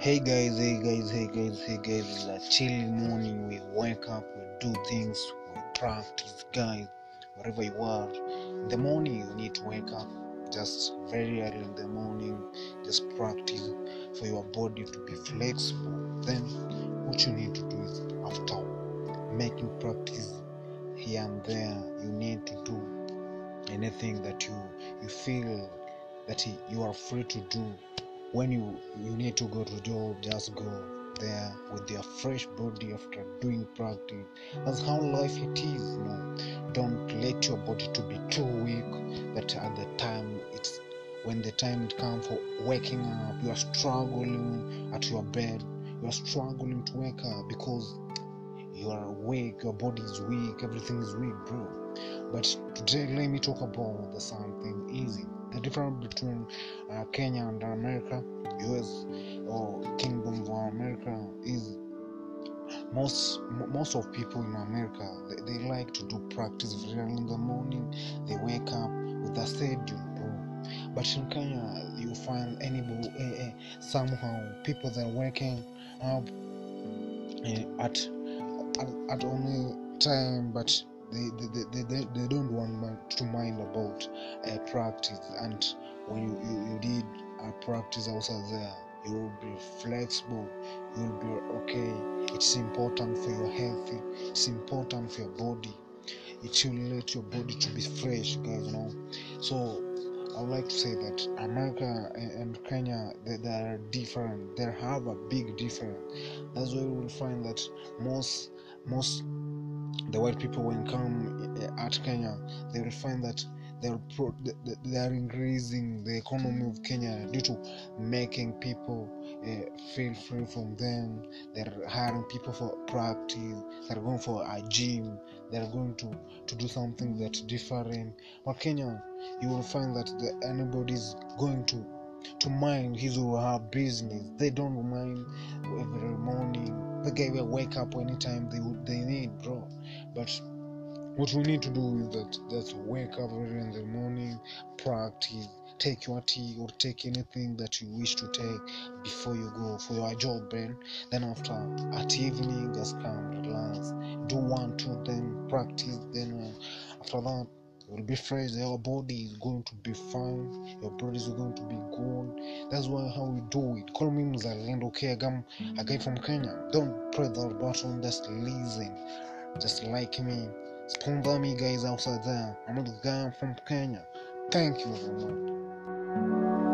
Hey guys, hey guys, hey guys, hey guys, it's a chilly morning. We wake up, we do things, we practice, guys, wherever you are. In the morning, you need to wake up just very early in the morning, just practice for your body to be flexible. Then, what you need to do is after making practice here and there, you need to do anything that you you feel that you are free to do when you you need to go to job just go there with your fresh body after doing practice. That's how life it is you know. Don't let your body to be too weak that at the time it's when the time it comes for waking up you are struggling at your bed. You are struggling to wake up because you are awake, your body is weak everything is weak bro. But today let me talk about the something easy. The difference between uh, kenya and america us or kingdom of america is most most of people in america they, they like to do practice very early in the morning. They wake up with a schedule bro. But in kenya you find anybody uh, uh, somehow people that are waking up uh, at, at only time but they they, they, they, they don't want to mind about uh, practice and when you, you, you did a practice also there you will be flexible you will be okay it's important for your health it's important for your body it will let your body to be fresh guys you know so I would like to say that America and Kenya they, they are different. They have a big difference. That's why you will find that most most the white people when come at Kenya, they will find that they're pro, they are increasing the economy of Kenya due to making people uh, feel free from them. They're hiring people for practice. They're going for a gym. They're going to to do something that's different. But Kenya, you will find that the, anybody's going to to mind his or her business. They don't mind every morning. The guy will wake up anytime they they need, bro. But what we need to do is that just wake up early in the morning, practice, take your tea or take anything that you wish to take before you go for your job, and then after at evening just come relax, do one, two, then practice. Then uh, after that will be fresh your body is going to be fine. Your body is going to be good. That's why how we do it. Call me mzalendo okay agam? A guy from kenya. Don't press that button. Just listen. Just like me. Sponsor me guys outside there. I'm not guy from kenya. Thank you very much